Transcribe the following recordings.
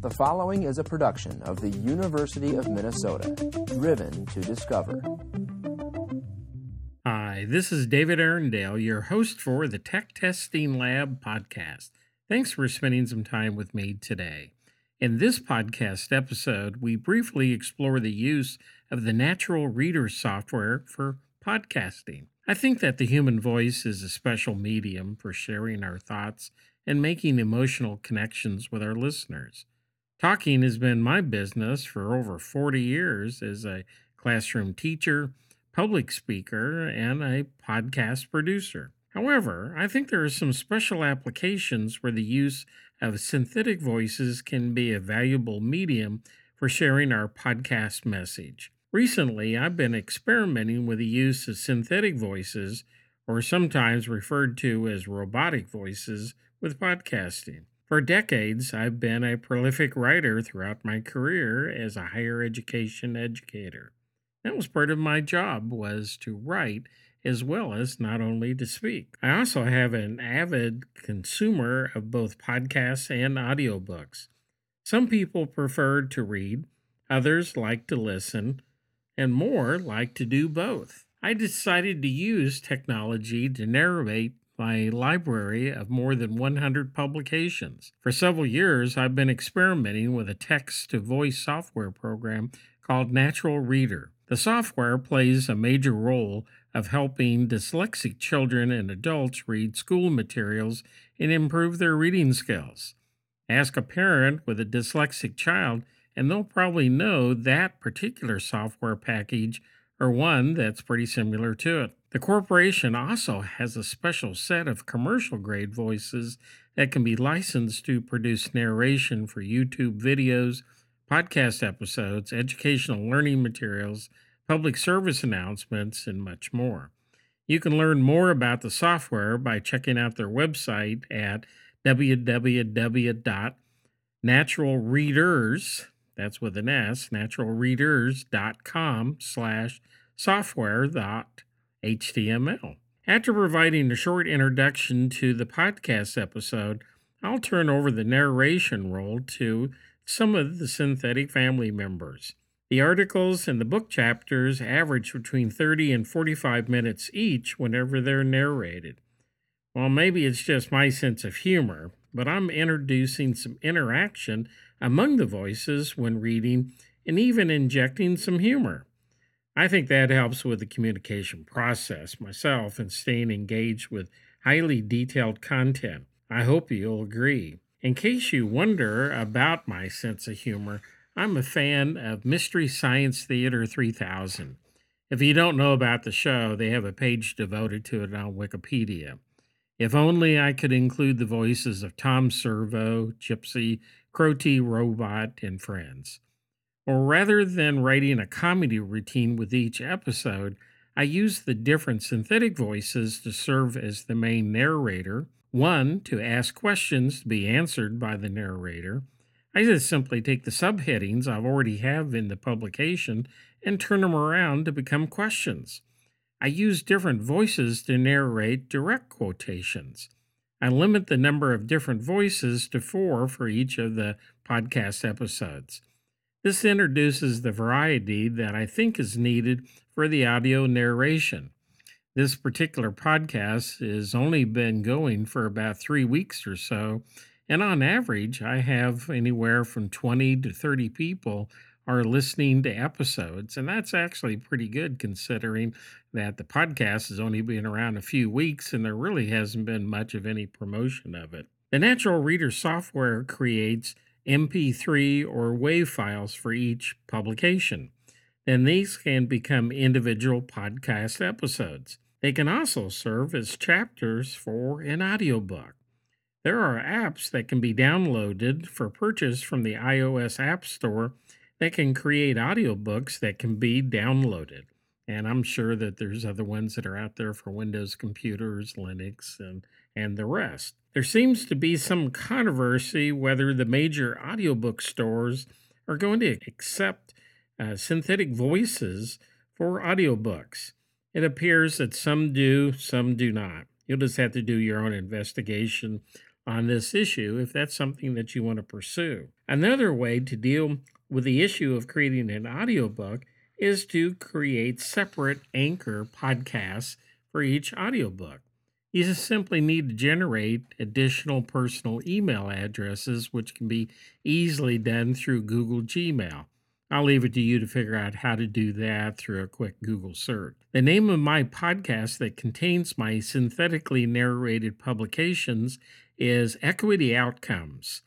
The following is a production of the University of Minnesota, driven to discover. Hi, this is David Arendale, your host for the Tech Testing Lab podcast. Thanks for spending some time with me today. In this podcast episode, we briefly explore the use of the Natural Reader software for podcasting. I think that the human voice is a special medium for sharing our thoughts and making emotional connections with our listeners. Talking has been my business for over 40 years as a classroom teacher, public speaker, and a podcast producer. However, I think there are some special applications where the use of synthetic voices can be a valuable medium for sharing our podcast message. Recently, I've been experimenting with the use of synthetic voices, or sometimes referred to as robotic voices, with podcasting. For decades, I've been a prolific writer throughout my career as a higher education educator. That was part of my job was to write as well as not only to speak. I also have an avid consumer of both podcasts and audiobooks. Some people prefer to read, others like to listen, and more like to do both. I decided to use technology to narrate my library of more than 100 publications. For several years, I've been experimenting with a text to voice software program called Natural Reader. The software plays a major role of helping dyslexic children and adults read school materials and improve their reading skills. Ask a parent with a dyslexic child, and they'll probably know that particular software package or one that's pretty similar to it. The corporation also has a special set of commercial grade voices that can be licensed to produce narration for YouTube videos, podcast episodes, educational learning materials, public service announcements, and much more. You can learn more about the software by checking out their website at www.naturalreaders, that's with an S, naturalreaders.com slash software dot HTML. After providing a short introduction to the podcast episode, I'll turn over the narration role to some of the synthetic family members. The articles and the book chapters average between 30 and 45 minutes each whenever they're narrated. Well, maybe it's just my sense of humor, but I'm introducing some interaction among the voices when reading and even injecting some humor. I think that helps with the communication process myself and staying engaged with highly detailed content. I hope you'll agree. In case you wonder about my sense of humor, I'm a fan of Mystery Science Theater 3000. If you don't know about the show, they have a page devoted to it on Wikipedia. If only I could include the voices of Tom Servo, Gypsy, Crow T Robot, and friends. Or rather than writing a comedy routine with each episode, I use the different synthetic voices to serve as the main narrator, one to ask questions to be answered by the narrator. I just simply take the subheadings I already have in the publication and turn them around to become questions. I use different voices to narrate direct quotations. I limit the number of different voices to four for each of the podcast episodes. This introduces the variety that I think is needed for the audio narration. This particular podcast has only been going for about three weeks or so, and on average, I have anywhere from 20 to 30 people are listening to episodes, and that's actually pretty good considering that the podcast has only been around a few weeks and there really hasn't been much of any promotion of it. The Natural Reader software creates MP3 or WAV files for each publication. Then these can become individual podcast episodes. They can also serve as chapters for an audiobook. There are apps that can be downloaded for purchase from the iOS App Store that can create audiobooks that can be downloaded. And I'm sure that there's other ones that are out there for Windows computers, Linux, and, and the rest. There seems to be some controversy whether the major audiobook stores are going to accept uh, synthetic voices for audiobooks. It appears that some do, some do not. You'll just have to do your own investigation on this issue if that's something that you want to pursue. Another way to deal with the issue of creating an audiobook is to create separate anchor podcasts for each audiobook. You just simply need to generate additional personal email addresses, which can be easily done through Google Gmail. I'll leave it to you to figure out how to do that through a quick Google search. The name of my podcast that contains my synthetically narrated publications is Equity Outcomes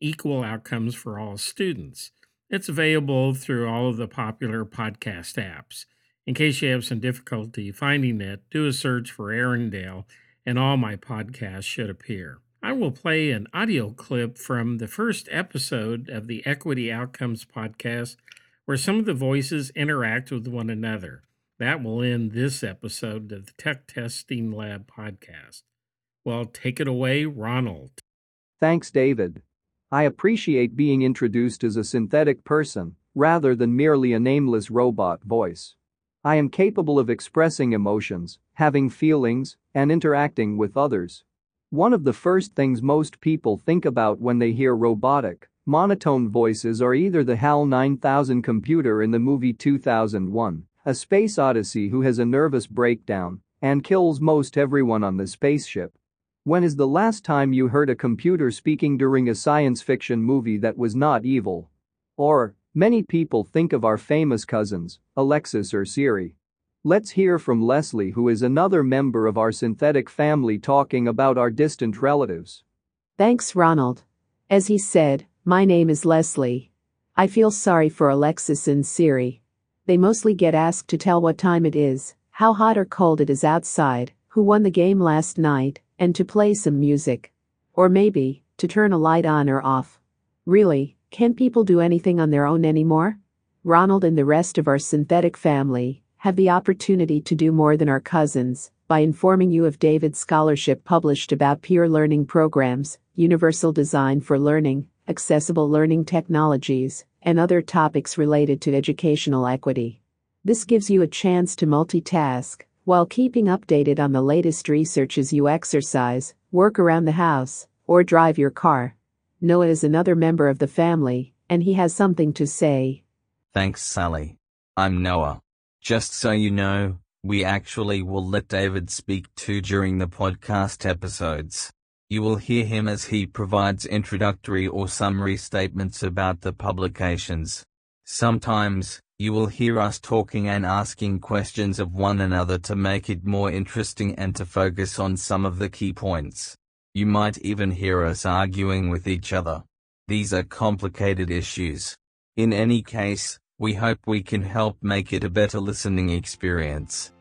Equal Outcomes for All Students. It's available through all of the popular podcast apps. In case you have some difficulty finding it, do a search for Arendale, and all my podcasts should appear. I will play an audio clip from the first episode of the Equity Outcomes podcast where some of the voices interact with one another. That will end this episode of the Tech Testing Lab podcast. Well, take it away, Ronald. Thanks, David. I appreciate being introduced as a synthetic person rather than merely a nameless robot voice. I am capable of expressing emotions, having feelings, and interacting with others. One of the first things most people think about when they hear robotic, monotone voices are either the HAL 9000 computer in the movie 2001, A Space Odyssey who has a nervous breakdown and kills most everyone on the spaceship. When is the last time you heard a computer speaking during a science fiction movie that was not evil? Or, many people think of our famous cousins, Alexis or Siri. Let's hear from Leslie who is another member of our synthetic family talking about our distant relatives. Thanks, Ronald. As he said, my name is Leslie. I feel sorry for Alexis and Siri. They mostly get asked to tell what time it is, how hot or cold it is outside, who won the game last night, and to play some music. Or maybe, to turn a light on or off. Really, can people do anything on their own anymore? Ronald and the rest of our synthetic family have the opportunity to do more than our cousins by informing you of David's scholarship published about peer learning programs, universal design for learning, accessible learning technologies, and other topics related to educational equity. This gives you a chance to multitask while keeping updated on the latest research as you exercise, work around the house, or drive your car. Noah is another member of the family, and he has something to say. Thanks, Sally. I'm Noah. Just so you know, we actually will let David speak too during the podcast episodes. You will hear him as he provides introductory or summary statements about the publications. Sometimes, you will hear us talking and asking questions of one another to make it more interesting and to focus on some of the key points. You might even hear us arguing with each other. These are complicated issues. In any case, we hope we can help make it a better listening experience.